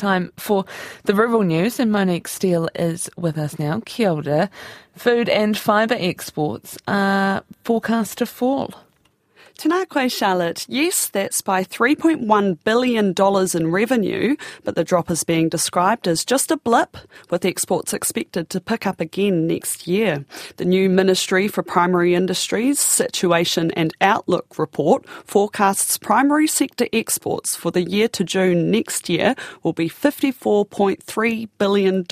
time for the rural news, and Monique Steele is with us now. Kia ora. Food and fibre exports are forecast to fall. Tēnā koe, Charlotte. Yes, that's by $3.1 billion in revenue, but the drop is being described as just a blip, with exports expected to pick up again next year. The new Ministry for Primary Industries Situation and Outlook report forecasts primary sector exports for the year to June next year will be $54.3 billion.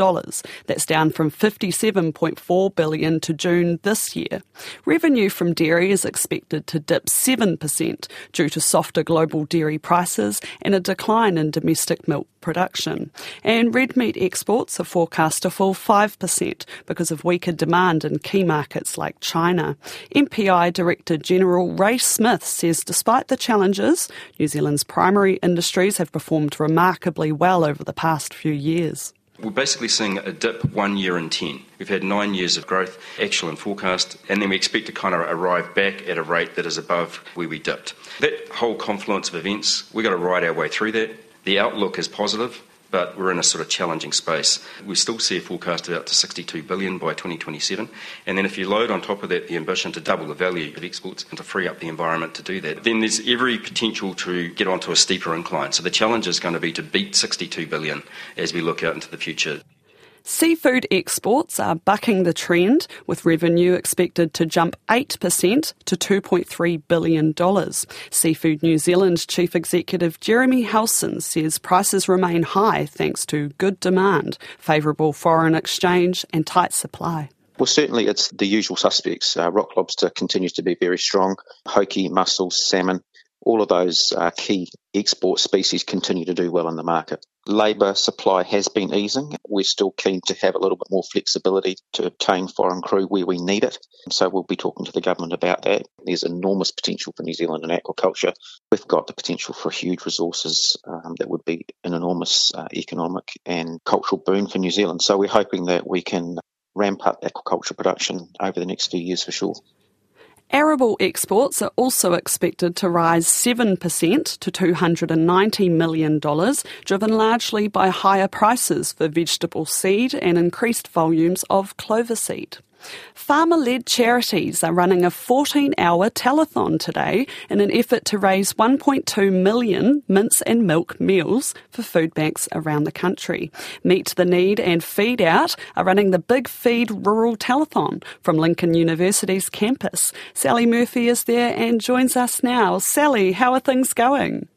That's down from 57.4 billion to June this year. Revenue from dairy is expected to dip 7 7% due to softer global dairy prices and a decline in domestic milk production. And red meat exports are forecast to fall 5% because of weaker demand in key markets like China. MPI Director General Ray Smith says despite the challenges, New Zealand's primary industries have performed remarkably well over the past few years. We're basically seeing a dip one year in 10. We've had nine years of growth, actual and forecast, and then we expect to kind of arrive back at a rate that is above where we dipped. That whole confluence of events, we've got to ride our way through that. The outlook is positive but we're in a sort of challenging space. We still see a forecast of up to 62 billion by 2027, and then if you load on top of that the ambition to double the value of exports and to free up the environment to do that, then there's every potential to get onto a steeper incline. So the challenge is going to be to beat 62 billion as we look out into the future. Seafood exports are bucking the trend, with revenue expected to jump 8% to $2.3 billion. Seafood New Zealand Chief Executive Jeremy Helson says prices remain high thanks to good demand, favourable foreign exchange, and tight supply. Well, certainly it's the usual suspects. Uh, rock lobster continues to be very strong. Hoki, mussels, salmon, all of those uh, key export species continue to do well in the market. Labour supply has been easing. We're still keen to have a little bit more flexibility to obtain foreign crew where we need it. So we'll be talking to the government about that. There's enormous potential for New Zealand in aquaculture. We've got the potential for huge resources um, that would be an enormous uh, economic and cultural boon for New Zealand. So we're hoping that we can ramp up aquaculture production over the next few years for sure. Arable exports are also expected to rise 7% to $290 million, driven largely by higher prices for vegetable seed and increased volumes of clover seed. Farmer led charities are running a 14 hour telethon today in an effort to raise 1.2 million mince and milk meals for food banks around the country. Meet the Need and Feed Out are running the Big Feed Rural Telethon from Lincoln University's campus. Sally Murphy is there and joins us now. Sally, how are things going?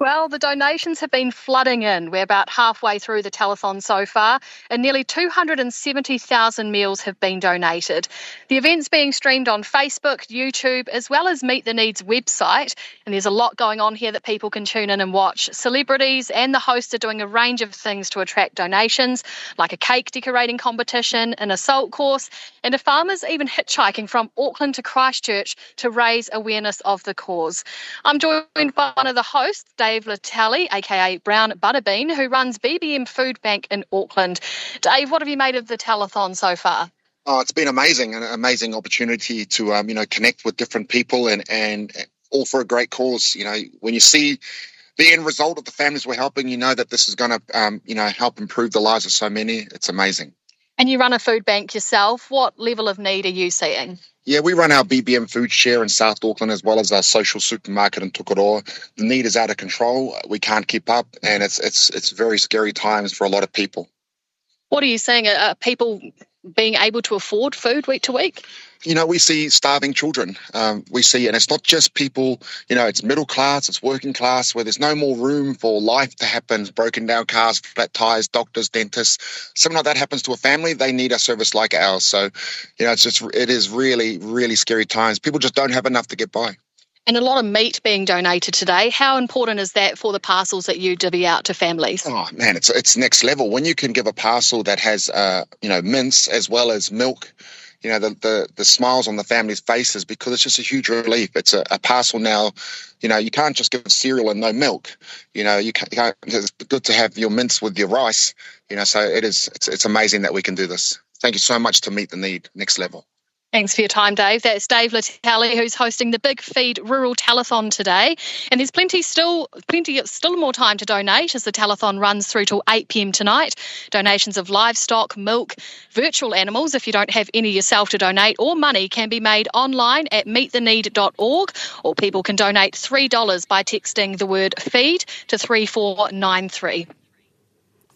Well, the donations have been flooding in. We're about halfway through the telethon so far, and nearly 270,000 meals have been donated. The event's being streamed on Facebook, YouTube, as well as Meet the Needs website, and there's a lot going on here that people can tune in and watch. Celebrities and the hosts are doing a range of things to attract donations, like a cake decorating competition, an assault course, and a farmer's even hitchhiking from Auckland to Christchurch to raise awareness of the cause. I'm joined by one of the hosts, Dave Letele, aka Brown Buttabean, who runs BBM Food Bank in Auckland. Dave, what have you made of the telethon so far? Oh, it's been amazing, an amazing opportunity to um, you know connect with different people and and all for a great cause. You know, when you see the end result of the families we're helping, you know that this is going to um, you know help improve the lives of so many. It's amazing. And you run a food bank yourself. What level of need are you seeing? Yeah, we run our BBM food share in South Auckland as well as our social supermarket in Tokoroa. The need is out of control. We can't keep up, and it's it's it's very scary times for a lot of people. What are you saying? Are people being able to afford food week to week? You know, we see starving children. Um, we see, and it's not just people, you know, it's middle class, it's working class, where there's no more room for life to happen broken down cars, flat tires, doctors, dentists. Something like that happens to a family, they need a service like ours. So, you know, it's just, it is really, really scary times. People just don't have enough to get by and a lot of meat being donated today. How important is that for the parcels that you divvy out to families? Oh man, it's it's next level. When you can give a parcel that has uh, you know mince as well as milk, you know the, the the smiles on the family's faces because it's just a huge relief. It's a, a parcel now. You know you can't just give cereal and no milk. You know you can't, you can't. It's good to have your mince with your rice. You know so it is. It's it's amazing that we can do this. Thank you so much to meet the need. Next level. Thanks for your time, Dave. That's Dave Letele, who's hosting the Big Feed Rural Telethon today. And there's plenty still, plenty still more time to donate as the telethon runs through till 8 p.m. tonight. Donations of livestock, milk, virtual animals, if you don't have any yourself to donate, or money can be made online at meettheneed.org, or people can donate $3 by texting the word feed to 3493.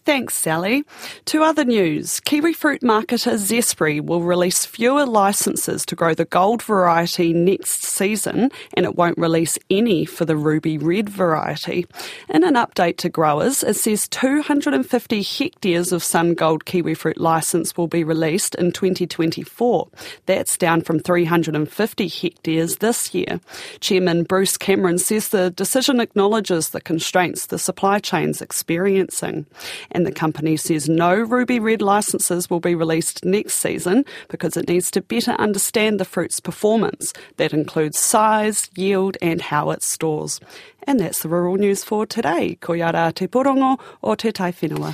Thanks, Sally. To other news, kiwi fruit marketer Zespri will release fewer licences to grow the gold variety next season, and it won't release any for the ruby red variety. In an update to growers, it says 250 hectares of sun gold kiwi fruit licence will be released in 2024. That's down from 350 hectares this year. Chairman Bruce Cameron says the decision acknowledges the constraints the supply chain's experiencing and the company says no Ruby Red licences will be released next season because it needs to better understand the fruit's performance. That includes size, yield, and how it stores. And that's the rural news for today. Ko te porongo o te tai whenua.